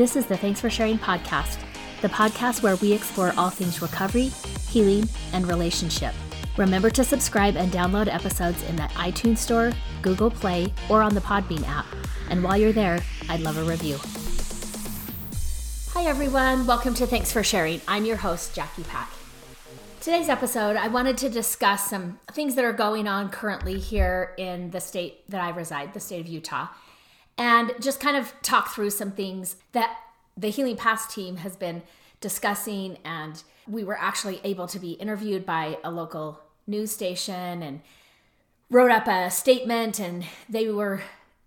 This is the Thanks for Sharing podcast, the podcast where we explore all things recovery, healing, and relationship. Remember to subscribe and download episodes in the iTunes Store, Google Play, or on the Podbean app. And while you're there, I'd love a review. Hi, everyone. Welcome to Thanks for Sharing. I'm your host, Jackie Pack. Today's episode, I wanted to discuss some things that are going on currently here in the state that I reside, the state of Utah, and just kind of talk through some things that the Healing Paths team has been discussing. And we were actually able to be interviewed by a local news station and wrote up a statement, and they were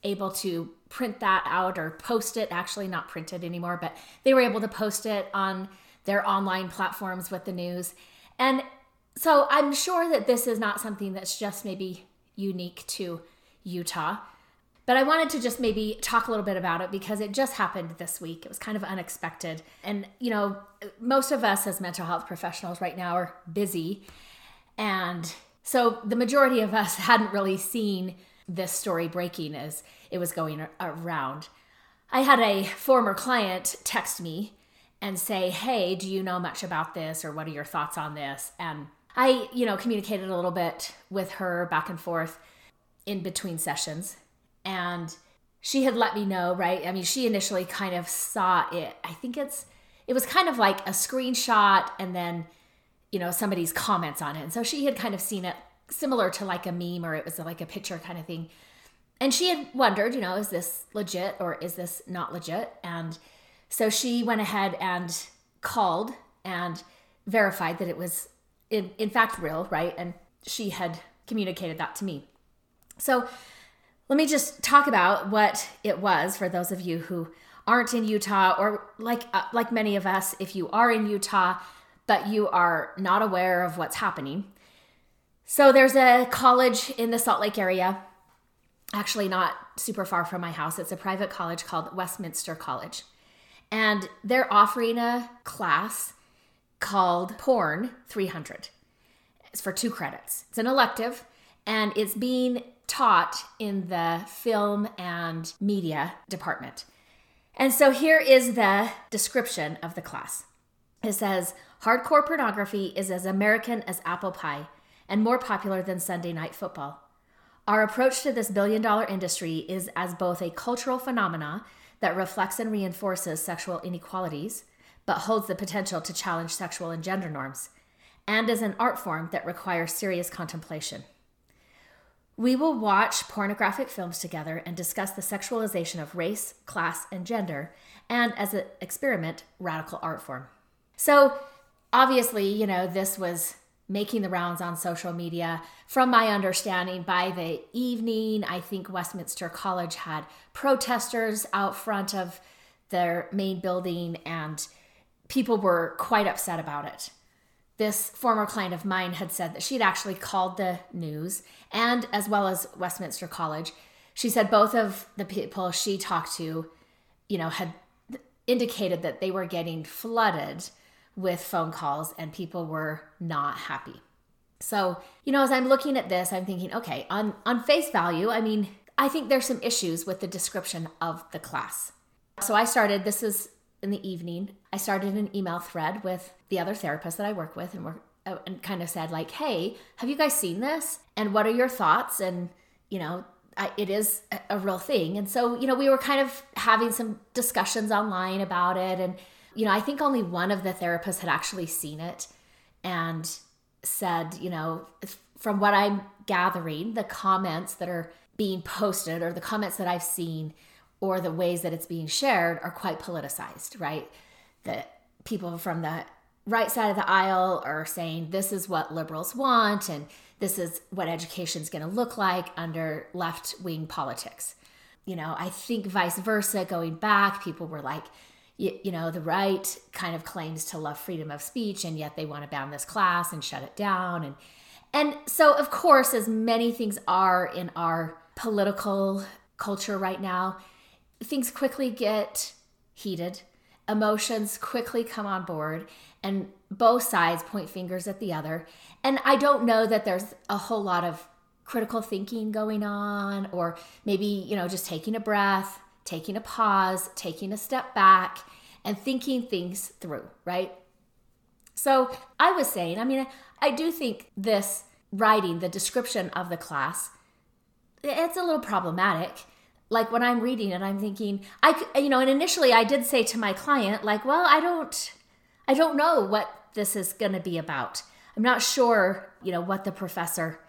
able to print that out or post it, actually, not print it anymore, but they were able to post it on their online platforms with the news. And so I'm sure that this is not something that's just maybe unique to Utah. But I wanted to just maybe talk a little bit about it because it just happened this week. It was kind of unexpected. And, you know, most of us as mental health professionals right now are busy. And so the majority of us hadn't really seen this story breaking as it was going around. I had a former client text me and say, Hey, do you know much about this or what are your thoughts on this? And I, you know, communicated a little bit with her back and forth in between sessions and she had let me know, right? I mean, she initially kind of saw it. I think it's it was kind of like a screenshot and then you know somebody's comments on it. And so she had kind of seen it similar to like a meme or it was like a picture kind of thing. And she had wondered, you know, is this legit or is this not legit? And so she went ahead and called and verified that it was in, in fact real, right? And she had communicated that to me. So let me just talk about what it was for those of you who aren't in Utah or like uh, like many of us if you are in Utah but you are not aware of what's happening. So there's a college in the Salt Lake area actually not super far from my house. It's a private college called Westminster College. And they're offering a class called Porn 300. It's for 2 credits. It's an elective and it's being taught in the film and media department. And so here is the description of the class. It says, Hardcore pornography is as American as apple pie and more popular than Sunday night football. Our approach to this billion dollar industry is as both a cultural phenomena that reflects and reinforces sexual inequalities, but holds the potential to challenge sexual and gender norms, and as an art form that requires serious contemplation. We will watch pornographic films together and discuss the sexualization of race, class, and gender, and as an experiment, radical art form. So, obviously, you know, this was making the rounds on social media. From my understanding, by the evening, I think Westminster College had protesters out front of their main building, and people were quite upset about it this former client of mine had said that she'd actually called the news and as well as Westminster College. She said both of the people she talked to, you know, had indicated that they were getting flooded with phone calls and people were not happy. So, you know, as I'm looking at this, I'm thinking, okay, on on face value, I mean, I think there's some issues with the description of the class. So I started this is in the evening, I started an email thread with the other therapists that I work with, and we're uh, and kind of said like, "Hey, have you guys seen this? And what are your thoughts?" And you know, I, it is a real thing. And so, you know, we were kind of having some discussions online about it, and you know, I think only one of the therapists had actually seen it and said, you know, from what I'm gathering, the comments that are being posted or the comments that I've seen or the ways that it's being shared are quite politicized, right? That people from the right side of the aisle are saying this is what liberals want and this is what education is going to look like under left wing politics. You know, I think vice versa, going back, people were like, you, you, know, the right kind of claims to love freedom of speech and yet they want to ban this class and shut it down. And, and so, of course, as many things are in our political culture right now, things quickly get heated, emotions quickly come on board, and both sides point fingers at the other. And I don't know that there's a whole lot of critical thinking going on, or maybe, you know, just taking a breath, taking a pause, taking a step back, and thinking things through, right? So I was saying, I mean, I do think this writing, the description of the class, it's a little problematic. Like when I'm reading it, I'm thinking, I, you know, and initially I did say to my client, like, well, I don't, I don't know what this is going to be about. I'm not sure, you know, what the professor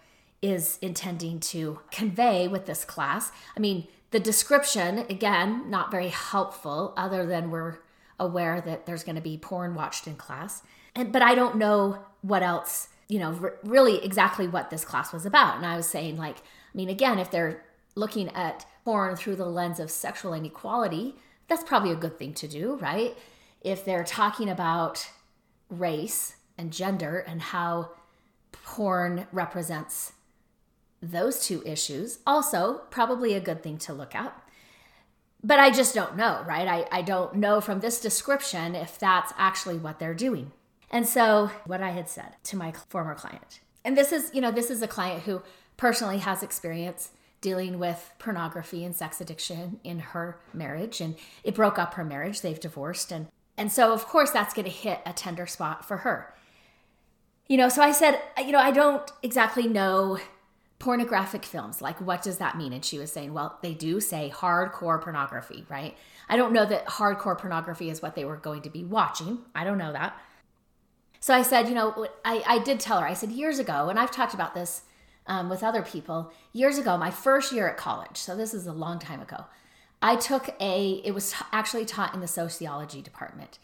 is intending to convey with this class. I mean, the description, again, not very helpful, other than we're aware that there's going to be porn watched in class. And, but I don't know what else, you know, r- really exactly what this class was about. And I was saying, like, I mean, again, if they're looking at porn through the lens of sexual inequality, that's probably a good thing to do, right? If they're talking about race and gender and how porn represents those two issues, also probably a good thing to look at. But I just don't know, right? I, I don't know from this description if that's actually what they're doing. And so, what I had said to my former client, and this is, you know, this is a client who personally has experience dealing with pornography and sex addiction in her marriage and it broke up her marriage. They've divorced and and so of course that's going to hit a tender spot for her. You know so i said you know i don't exactly know pornographic films. Like what does that mean? And she was saying well they do say hardcore pornography right? I don't know that hardcore pornography is what they were going to be watching. I don't know that. So I said, you know, I, I did tell her, I said, years ago, and I've talked about this um, with other people, years ago, my first year at college, so this is a long time ago, I took a, it was actually taught in the sociology department,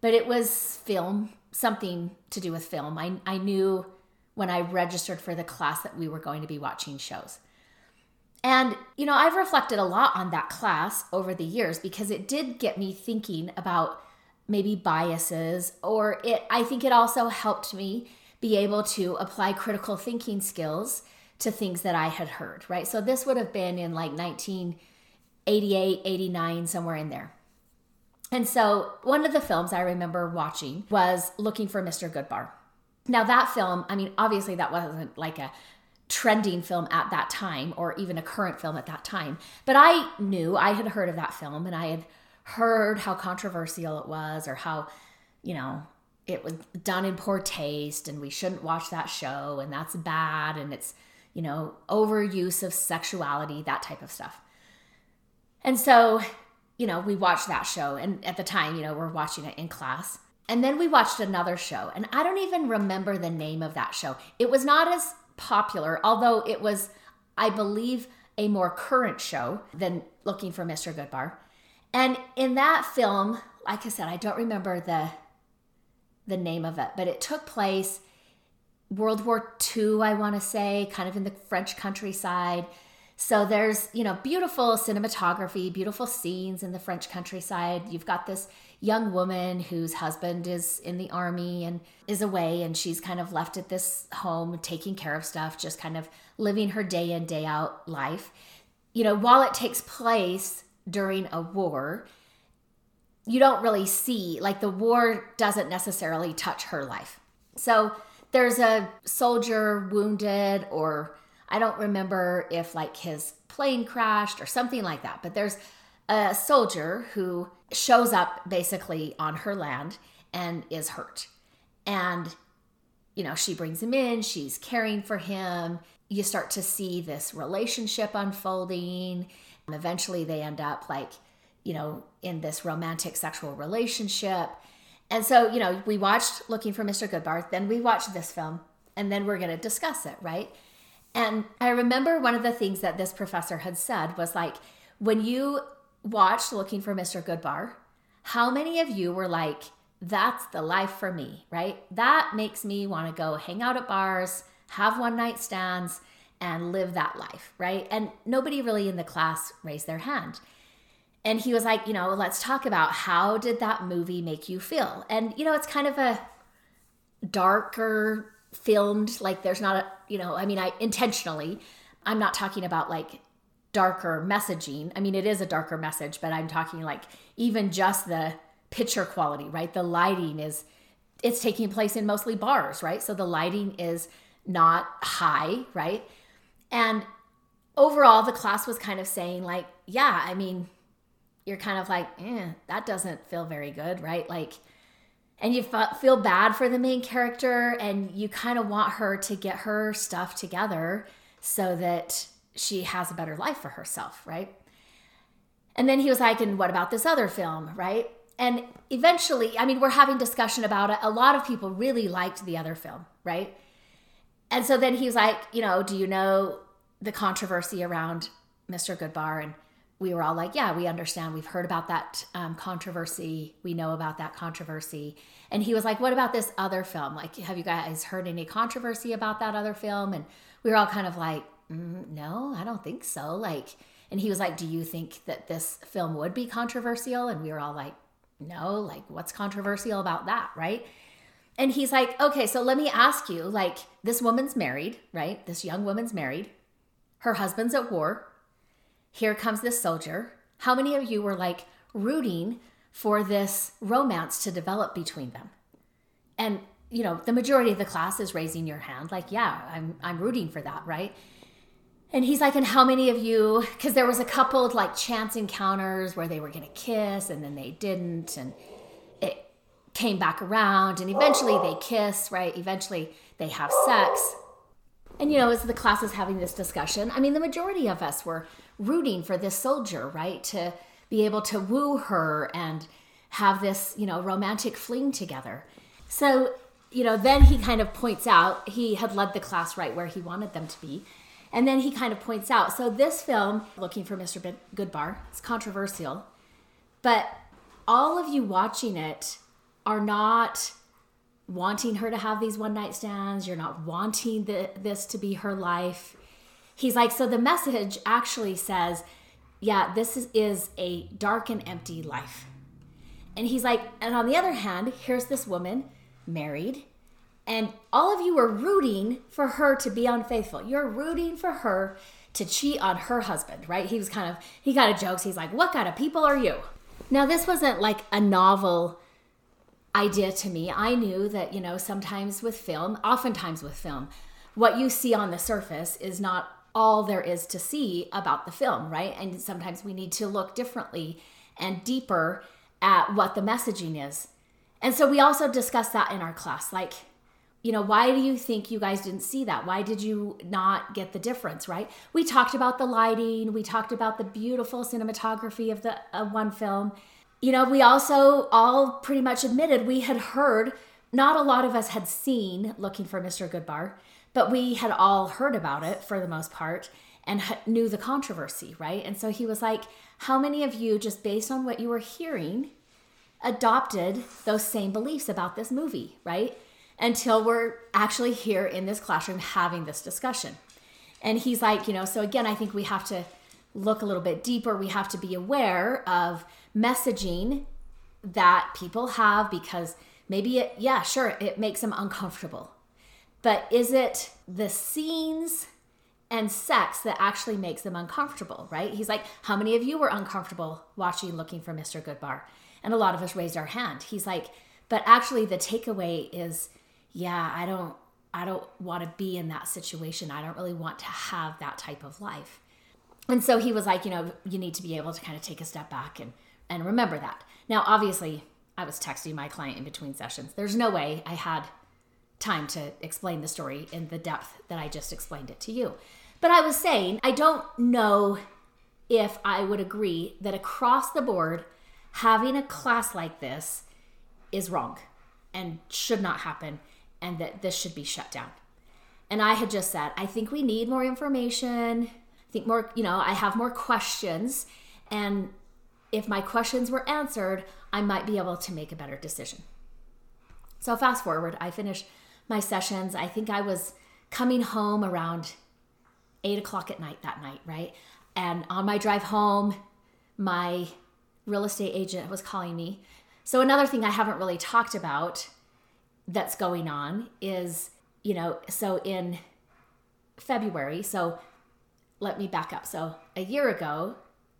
but it was film, something to do with film. I, I knew when I registered for the class that we were going to be watching shows. And, you know, I've reflected a lot on that class over the years because it did get me thinking about maybe biases or it I think it also helped me be able to apply critical thinking skills to things that I had heard, right? So this would have been in like 1988, 89 somewhere in there. And so one of the films I remember watching was Looking for Mr. Goodbar. Now that film, I mean obviously that wasn't like a trending film at that time or even a current film at that time, but I knew I had heard of that film and I had heard how controversial it was or how, you know, it was done in poor taste and we shouldn't watch that show and that's bad and it's, you know, overuse of sexuality, that type of stuff. And so, you know, we watched that show and at the time, you know, we're watching it in class. And then we watched another show and I don't even remember the name of that show. It was not as popular, although it was, I believe, a more current show than Looking for Mr. Goodbar. And in that film, like I said, I don't remember the the name of it, but it took place World War II, I want to say, kind of in the French countryside. So there's, you know, beautiful cinematography, beautiful scenes in the French countryside. You've got this young woman whose husband is in the army and is away, and she's kind of left at this home taking care of stuff, just kind of living her day in, day out life. You know, while it takes place during a war, you don't really see, like, the war doesn't necessarily touch her life. So there's a soldier wounded, or I don't remember if, like, his plane crashed or something like that, but there's a soldier who shows up basically on her land and is hurt. And, you know, she brings him in, she's caring for him. You start to see this relationship unfolding Eventually, they end up like, you know, in this romantic sexual relationship. And so, you know, we watched Looking for Mr. Goodbar, then we watched this film, and then we're going to discuss it, right? And I remember one of the things that this professor had said was like, when you watched Looking for Mr. Goodbar, how many of you were like, that's the life for me, right? That makes me want to go hang out at bars, have one night stands, and live that life, right? And nobody really in the class raised their hand. And he was like, you know, let's talk about how did that movie make you feel? And, you know, it's kind of a darker filmed, like there's not a, you know, I mean, I intentionally, I'm not talking about like darker messaging. I mean, it is a darker message, but I'm talking like even just the picture quality, right? The lighting is, it's taking place in mostly bars, right? So the lighting is not high, right? And overall, the class was kind of saying, like, yeah, I mean, you're kind of like, eh, that doesn't feel very good, right? Like, and you f- feel bad for the main character, and you kind of want her to get her stuff together so that she has a better life for herself, right? And then he was like, and what about this other film, right? And eventually, I mean, we're having discussion about it. A lot of people really liked the other film, right? And so then he was like, you know, do you know the controversy around Mr. Goodbar? And we were all like, yeah, we understand. We've heard about that um, controversy. We know about that controversy. And he was like, what about this other film? Like, have you guys heard any controversy about that other film? And we were all kind of like, mm, no, I don't think so. Like, and he was like, do you think that this film would be controversial? And we were all like, no, like, what's controversial about that? Right. And he's like, okay, so let me ask you like, this woman's married, right? This young woman's married. Her husband's at war here comes this soldier. How many of you were like rooting for this romance to develop between them? And you know, the majority of the class is raising your hand like, yeah, I'm I'm rooting for that, right? And he's like, and how many of you, because there was a couple of like chance encounters where they were gonna kiss and then they didn't, and it came back around, and eventually they kiss, right? Eventually they have sex. And you know, as the class is having this discussion, I mean, the majority of us were rooting for this soldier, right? To be able to woo her and have this, you know, romantic fling together. So, you know, then he kind of points out he had led the class right where he wanted them to be. And then he kind of points out so this film, Looking for Mr. Goodbar, is controversial, but all of you watching it are not wanting her to have these one night stands. You're not wanting the, this to be her life he's like, so the message actually says, yeah, this is, is a dark and empty life. And he's like, and on the other hand, here's this woman married, and all of you are rooting for her to be unfaithful. You're rooting for her to cheat on her husband, right? He was kind of, he kind of jokes. He's like, what kind of people are you? Now, this wasn't like a novel idea to me. I knew that, you know, sometimes with film, oftentimes with film, what you see on the surface is not all there is to see about the film, right? And sometimes we need to look differently and deeper at what the messaging is. And so we also discussed that in our class. Like, you know, why do you think you guys didn't see that? Why did you not get the difference, right? We talked about the lighting, we talked about the beautiful cinematography of the of one film. You know, we also all pretty much admitted we had heard, not a lot of us had seen Looking for Mr. Goodbar, but we had all heard about it for the most part and knew the controversy, right? And so he was like, How many of you, just based on what you were hearing, adopted those same beliefs about this movie, right? Until we're actually here in this classroom having this discussion. And he's like, You know, so again, I think we have to look a little bit deeper. We have to be aware of messaging that people have because maybe it, yeah, sure, it makes them uncomfortable but is it the scenes and sex that actually makes them uncomfortable, right? He's like, How many of you were uncomfortable watching Looking for Mr. Goodbar? And a lot of us raised our hand. He's like, But actually, the takeaway is, Yeah, I don't. I don't want to be in that situation. I don't really want to have that type of life. And so he was like, you know, you need to be able to kind of take a step back and and remember that. Now, obviously, I was texting my client in between sessions. There's no way I had time to explain the story in the depth that I just explained it to you. But I was saying, I don't know if I would agree that across the board, having a class like this is wrong and should not happen, and that this should be shut down. And I had just said, I think we need more information. I think more, you know, I have more questions. And if my questions were answered, I might be able to make a better decision. So, fast forward, I finished my sessions. I think I was coming home around eight o'clock at night that night, right? And on my drive home, my real estate agent was calling me. So, another thing I haven't really talked about that's going on is, you know, so in February, so let me back up. So, a year ago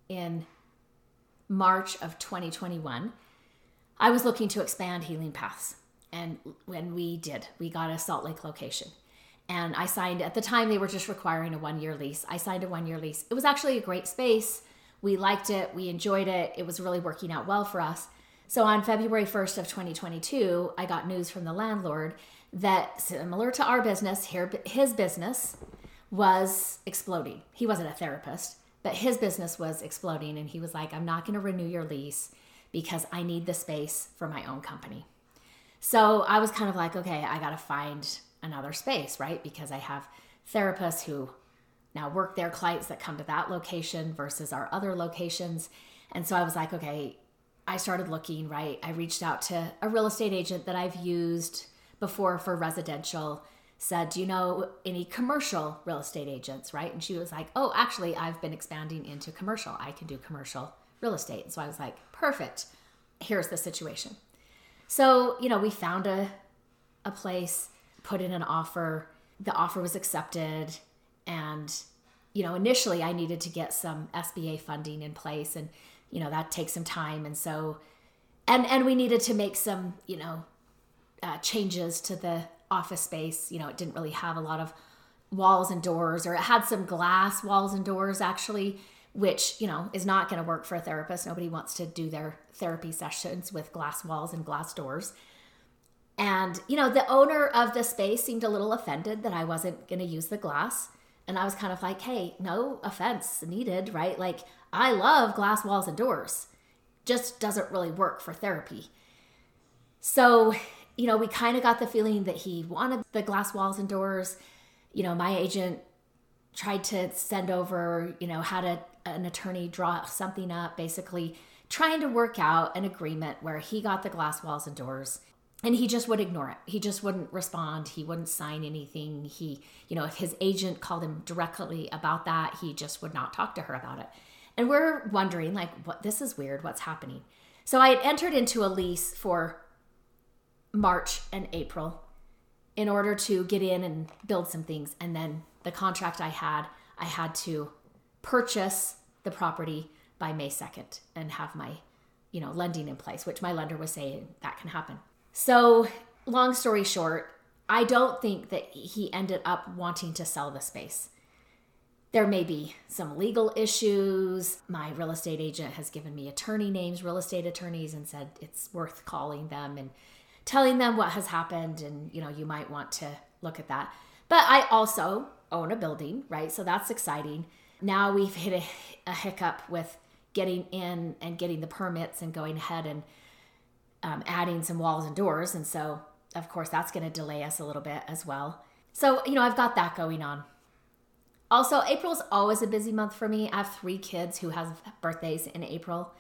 in March of 2021, I was looking to expand Healing Paths. And when we did, we got a Salt Lake location. And I signed, at the time, they were just requiring a one year lease. I signed a one year lease. It was actually a great space. We liked it, we enjoyed it, it was really working out well for us. So on February 1st of 2022, I got news from the landlord that similar to our business, here, his business was exploding. He wasn't a therapist, but his business was exploding and he was like, "I'm not going to renew your lease because I need the space for my own company." So I was kind of like, "Okay, I got to find another space, right? Because I have therapists who now work their clients that come to that location versus our other locations. And so I was like, okay, I started looking, right? I reached out to a real estate agent that I've used before for residential, said, Do you know any commercial real estate agents, right? And she was like, Oh, actually, I've been expanding into commercial. I can do commercial real estate. And so I was like, Perfect. Here's the situation. So, you know, we found a, a place, put in an offer. The offer was accepted and you know initially i needed to get some sba funding in place and you know that takes some time. And so and and we needed to make some you know uh, changes to the office space. You know it didn't really have a lot of walls and doors or it had some glass walls and doors actually which you know is not going to work for a therapist nobody wants to do their therapy sessions with glass walls and glass doors and you know the owner of the space seemed a little offended that i wasn't going to use the glass and I was kind of like, hey, no offense needed, right? Like, I love glass walls and doors, just doesn't really work for therapy. So, you know, we kind of got the feeling that he wanted the glass walls and doors. You know, my agent tried to send over, you know, how a, an attorney draw something up, basically trying to work out an agreement where he got the glass walls and doors and he just would ignore it. He just wouldn't respond. He wouldn't sign anything. He you know if his agent called him directly about that he just would not talk to her about it. And we're wondering like what this is weird. What's happening? So i had entered into a lease for march and april in order to get in and build some things. And then the contract i had i had to purchase the property by may 2nd and have my you know lending in place which my lender was saying that can happen so, long story short, I don't think that he ended up wanting to sell the space. There may be some legal issues. My real estate agent has given me attorney names, real estate attorneys, and said it's worth calling them and telling them what has happened. And, you know, you might want to look at that. But I also own a building, right? So that's exciting. Now we've hit a, a hiccup with getting in and getting the permits and going ahead and um, adding some walls and doors. And so, of course, that's going to delay us a little bit as well. So, you know, I've got that going on. Also, April is always a busy month for me. I have three kids who have birthdays in April.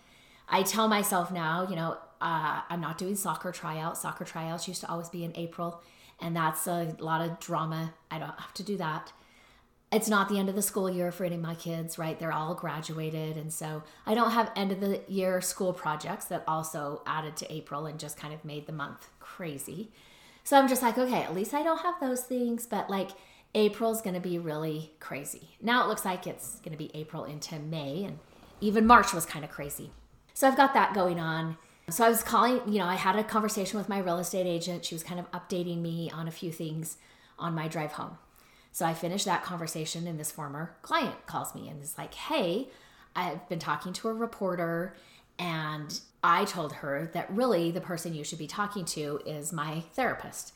I tell myself now, you know, uh, I'm not doing soccer tryouts. Soccer tryouts used to always be in April, and that's a lot of drama. I don't have to do that it's not the end of the school year for any of my kids, right? They're all graduated. And so I don't have end of the year school projects that also added to April and just kind of made the month crazy. So I'm just like, okay, at least I don't have those things, but like April's to be really crazy. Now it looks like it's to be April into May, and even March was kind of crazy. So I've got that going on. So I was calling, you know, I had a conversation with my real estate agent. She was kind of updating me on a few things on my drive home. So I finished that conversation, and this former client calls me and is like, Hey, I've been talking to a reporter, and I told her that really the person you should be talking to is my therapist.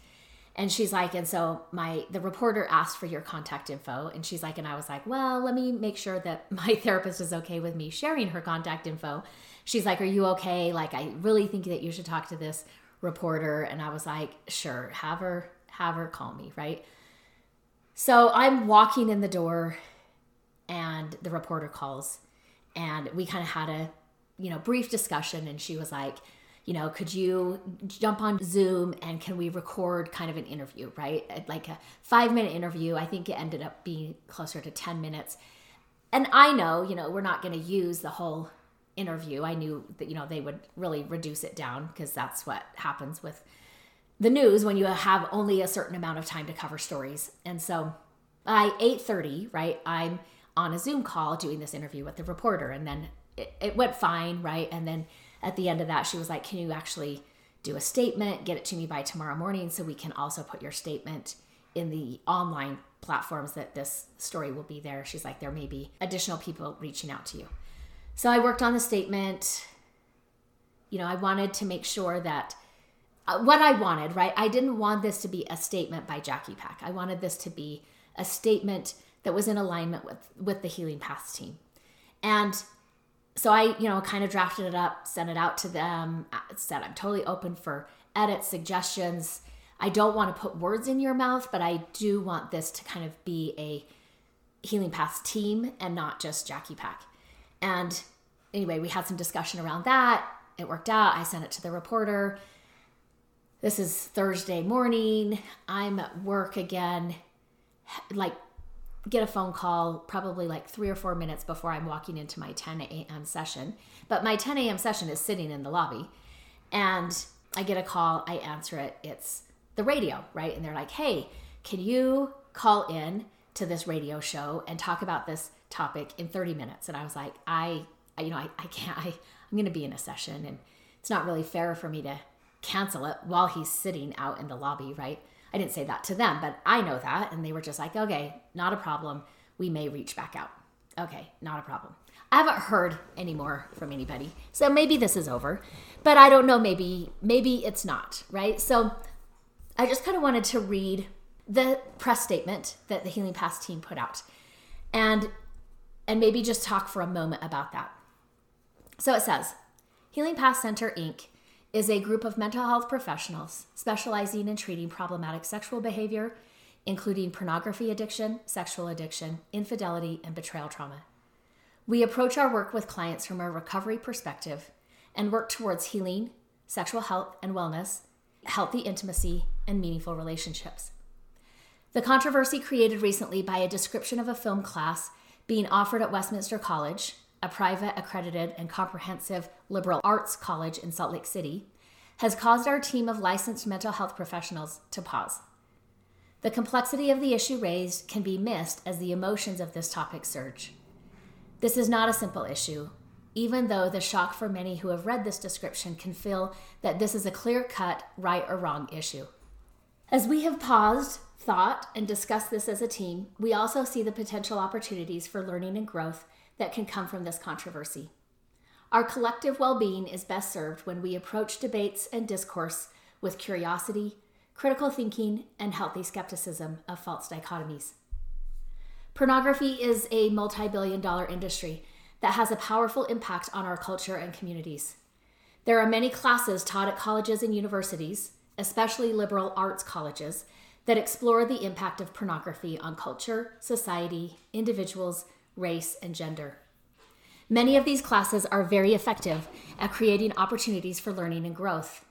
And she's like, and so my the reporter asked for your contact info, and she's like, and I was like, well, let me make sure that my therapist is okay with me sharing her contact info. She's like, are you okay? Like, I really think that you should talk to this reporter. And I was like, sure, have her have her call me, right? So I'm walking in the door and the reporter calls and we kind of had a, you know, brief discussion and she was like, you know, could you jump on Zoom and can we record kind of an interview, right? Uh, like a five minute interview. I think it ended up being closer to 10 minutes. And I know, you know, we're not going to use the whole interview. I knew that, you know, they would really reduce it down because that's what happens with the news when you have only a certain amount of time to cover stories. And so by 8:30, right, I'm on a Zoom call doing this interview with the reporter and then it, it went fine, right? And then at the end of that she was like, "Can you actually do a statement, get it to me by tomorrow morning so we can also put your statement in the online platforms that this story will be there." She's like, "There may be additional people reaching out to you." So I worked on the statement. You know, I wanted to make sure that what I wanted, right? I didn't want this to be a statement by Jackie Pack. I wanted this to be a statement that was in alignment with with the Healing Paths team. And so I, you know, kind of drafted it up, sent it out to them, uh, said I'm totally open for edits, suggestions. I don't want to put words in your mouth, but I do want this to kind of be a Healing Paths team and not just Jackie Pack. And anyway, we had some discussion around that. It worked out. I sent it to the reporter. This is Thursday morning. I'm at work again. Like get a phone call probably like three or four minutes before I'm walking into my 10 a.m. session. But my 10 a.m. session is sitting in the lobby. And I get a call, I answer it. It's the radio, right? And they're like, hey, can you call in to this radio show and talk about this topic in 30 minutes? And I was like, I, you know, I, I can't, I, I'm going to be in a session and it's not really fair for me to cancel it while he's sitting out in the lobby, right? I didn't say that to them, but I know that. And they were just like, okay, not a problem. We may reach back out. Okay, not a problem. I haven't heard anymore from anybody. So maybe this is over, but I don't know. Maybe, maybe it's not, right? So I just kind of wanted to read the press statement that the Healing Paths team put out and and maybe just talk for a moment about that. So it says, Healing Paths Center Inc is a group of mental health professionals specializing in treating problematic sexual behavior, including pornography addiction, sexual addiction, infidelity, and betrayal trauma. We approach our work with clients from a recovery perspective and work towards healing, sexual health and wellness, healthy intimacy, and meaningful relationships. The controversy created recently by a description of a film class being offered at Westminster College a private, accredited, and comprehensive liberal arts college in Salt Lake City, has caused our team of licensed mental health professionals to pause. The complexity of the issue raised can be missed as the emotions of this topic surge. This is not a simple issue, even though the shock for many who have read this description can feel that this is a clear cut, right or wrong issue. As we have paused, thought, and discussed this as a team, we also see the potential opportunities for learning and growth that can come from this controversy. Our collective well being is best served when we approach debates and discourse with curiosity, critical thinking, and healthy skepticism of false dichotomies. Pornography is a multi billion dollar industry that has a powerful impact on our culture and communities. There are many classes taught at colleges and universities, especially liberal arts colleges, that explore the impact of pornography on culture, society, individuals, race, and gender. Many of these classes are very effective at creating opportunities for learning and growth.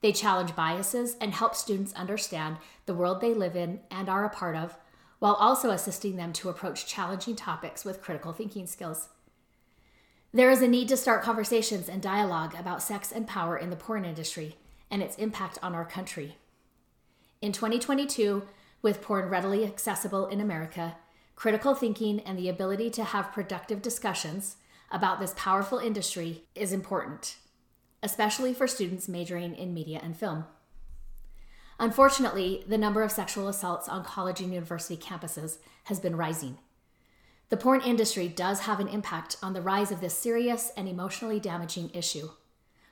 They challenge biases and help students understand the world they live in and are a part of, while also assisting them to approach challenging topics with critical thinking skills. There is a need to start conversations and dialogue about sex and power in the porn industry and its impact on our country. In 2022, with porn readily accessible in America, Critical thinking and the ability to have productive discussions about this powerful industry is important, especially for students majoring in media and film. Unfortunately, the number of sexual assaults on college and university campuses has been rising. The porn industry does have an impact on the rise of this serious and emotionally damaging issue.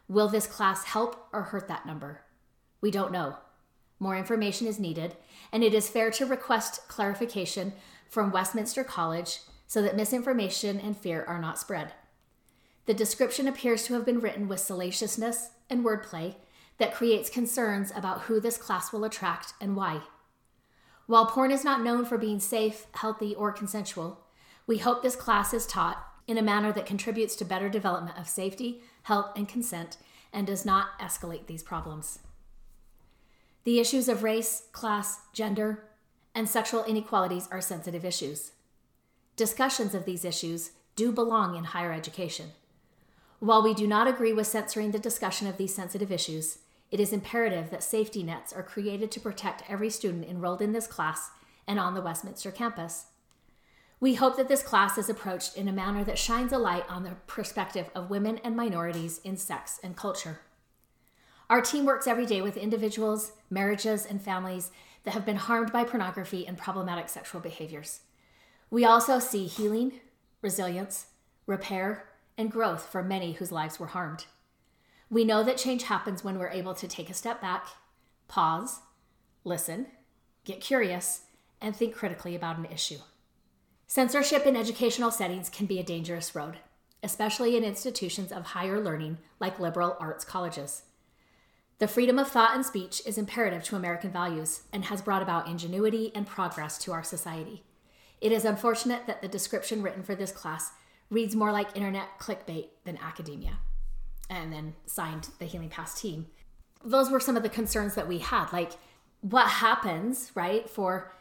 Will this class help or hurt that number? We don't know. More information is needed, and it is fair to request clarification from Westminster College so that misinformation and fear are not spread. The description appears to have been written with salaciousness and wordplay that creates concerns about who this class will attract and why. While porn is not known for being safe, healthy, or consensual, we hope this class is taught in a manner that contributes to better development of safety, health, and consent and does not escalate these problems. The issues of race, class, gender, and sexual inequalities are sensitive issues. Discussions of these issues do belong in higher education. While we do not agree with censoring the discussion of these sensitive issues, it is imperative that safety nets are created to protect every student enrolled in this class and on the Westminster campus. We hope that this class is approached in a manner that shines a light on the perspective of women and minorities in sex and culture. Our team works every day with individuals, marriages, and families that have been harmed by pornography and problematic sexual behaviors. We also see healing, resilience, repair, and growth for many whose lives were harmed. We know that change happens when we're able to take a step back, pause, listen, get curious, and think critically about an issue. Censorship in educational settings can be a dangerous road, especially in institutions of higher learning like liberal arts colleges. The freedom of thought and speech is imperative to American values and has brought about ingenuity and progress to our society. It is unfortunate that the description written for this class reads more like internet clickbait than academia. And then signed the Healing Paths team. Those were some of the concerns that we had. Like, what happens, right, for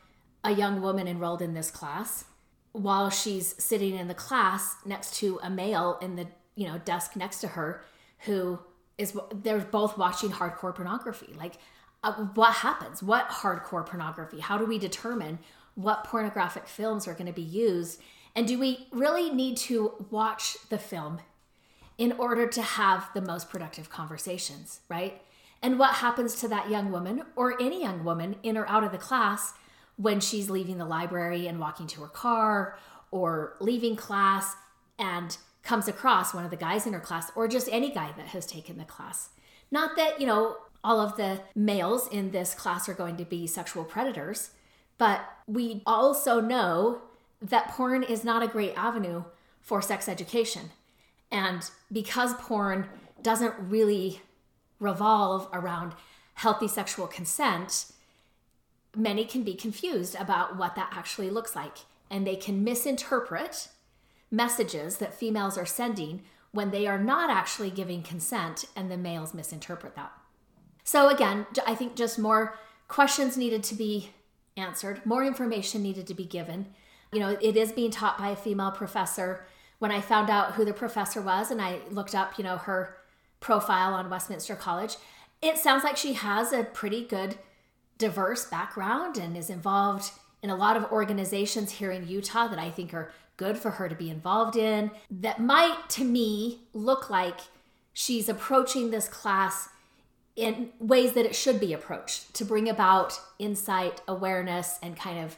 a young woman enrolled in this class while she's sitting in the class next to a male in the you know desk next to her who is they're both watching hardcore pornography. Like uh, what happens? What hardcore pornography? How do we determine what pornographic films are going to be used? And do we really need to watch the film in order to have the most productive conversations right? And what happens to that young woman or any young woman in or out of the class when she's leaving the library and walking to her car or leaving class and comes across one of the guys in her class or just any guy that has taken the class. Not that, you know, all of the males in this class are going to be sexual predators, but we also know that porn is not a great avenue for sex education. And because porn doesn't really revolve around healthy sexual consent, many can be confused about what that actually looks like. And they can misinterpret messages that females are sending when they are not actually giving consent and the males misinterpret that. So, again, I think just more questions needed to be answered, more information needed to be given. You know, it is being taught by a female professor. When I found out who the professor was and I looked up, you know, her profile on Westminster College, it sounds like she has a pretty good diverse background and is involved in a lot of organizations here in Utah that I think are good for her to be involved in that might to me look like she's approaching this class in ways that it should be approached to bring about insight, awareness, and kind of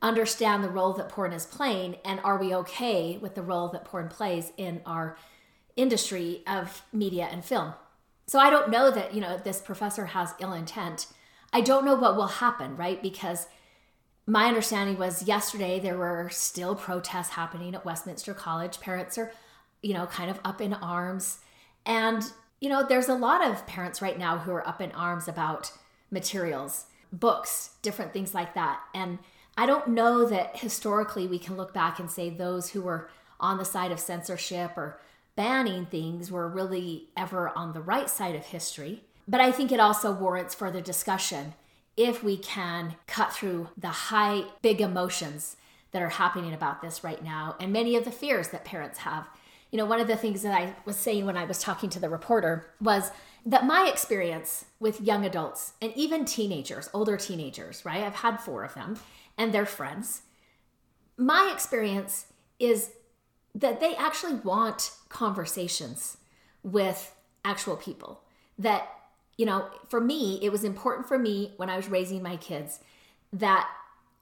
understand the role that porn is playing. And are we okay with the role that porn plays in our industry of media and film? So I don't know that, you know, this professor has ill intent. I don't know what will happen, right? Because my understanding was yesterday there were still protests happening at Westminster College. Parents are, you know, kind of up in arms. And, you know, there's a lot of parents right now who are up in arms about materials, books, different things like that. And I don't know that historically we can look back and say those who were on the side of censorship or banning things were really ever on the right side of history. But I think it also warrants further discussion if we can cut through the high, big emotions that are happening about this right now and many of the fears that parents have. You know, one of the things that I was saying when I was talking to the reporter was that my experience with young adults and even teenagers, older teenagers, right? I've had four of them and their friends. My experience is that they actually want conversations with actual people that you know, for me, it was important for me when I was raising my kids that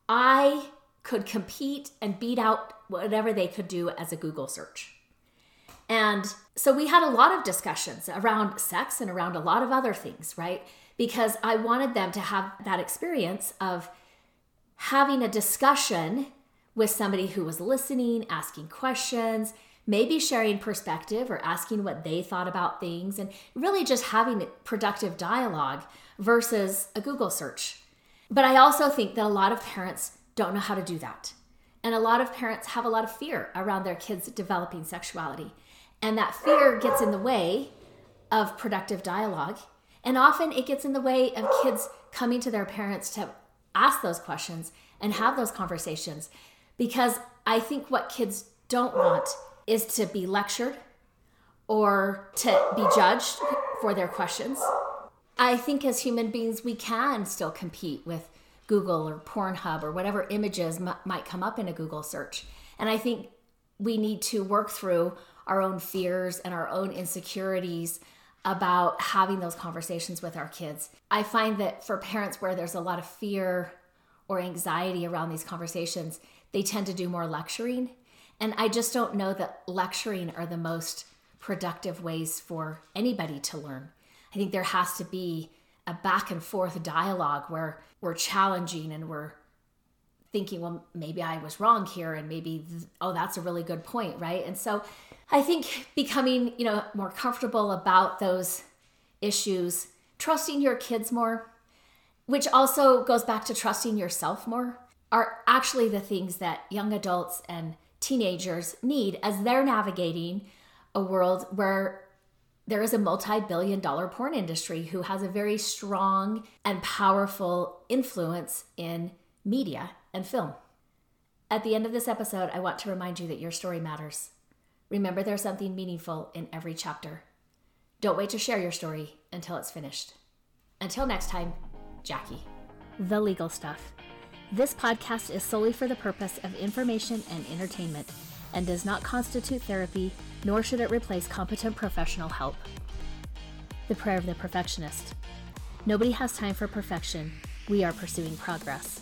I could compete and beat out whatever they could do as a Google search. And so we had a lot of discussions around sex and around a lot of other things, right? Because I wanted them to have that experience of having a discussion with somebody who was listening, asking questions, maybe sharing perspective or asking what they thought about things and really just having productive dialogue versus a Google search. But I also think that a lot of parents don't know how to do that. And a lot of parents have a lot of fear around their kids developing sexuality. And that fear gets in the way of productive dialogue. And often it gets in the way of kids coming to their parents to ask those questions and have those conversations. Because I think what kids don't want is to be lectured or to be judged for their questions. I think as human beings, we can still compete with Google or Pornhub or whatever images m- might come up in a Google search. And I think we need to work through our own fears and our own insecurities about having those conversations with our kids. I find that for parents where there's a lot of fear or anxiety around these conversations, they tend to do more lecturing And I just don't know that lecturing are the most productive ways for anybody to learn. I think there has to be a back and forth dialogue where we're challenging and we're thinking, well, maybe I was wrong here, and maybe, oh, that's a really good point, right? And so I think becoming, you know, more comfortable about those issues, trusting your kids more, which also goes back to trusting yourself more, are actually the things that young adults and teenagers need as they're navigating a world where there is a multi billion dollar porn industry who has a very strong and powerful influence in media and film. At the end of this episode, I want to remind you that your story matters. Remember, there's something meaningful in every chapter. Don't wait to share your story until it's finished. Until next time, Jackie. The Legal Stuff. This podcast is solely for the purpose of information and entertainment and does not constitute therapy, nor should it replace competent professional help. The Prayer of the Perfectionist. Nobody has time for perfection. We are pursuing progress.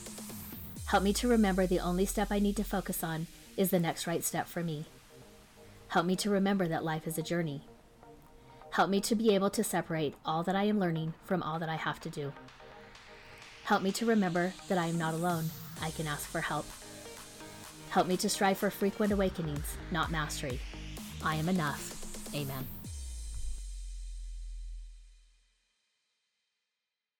Help me to remember the only step I need to focus on is the next right step for me. Help me to remember that life is a journey. Help me to be able to separate all that I am learning from all that I have to do. Help me to remember that I am not alone. I can ask for help. Help me to strive for frequent awakenings, not mastery. I am enough. Amen.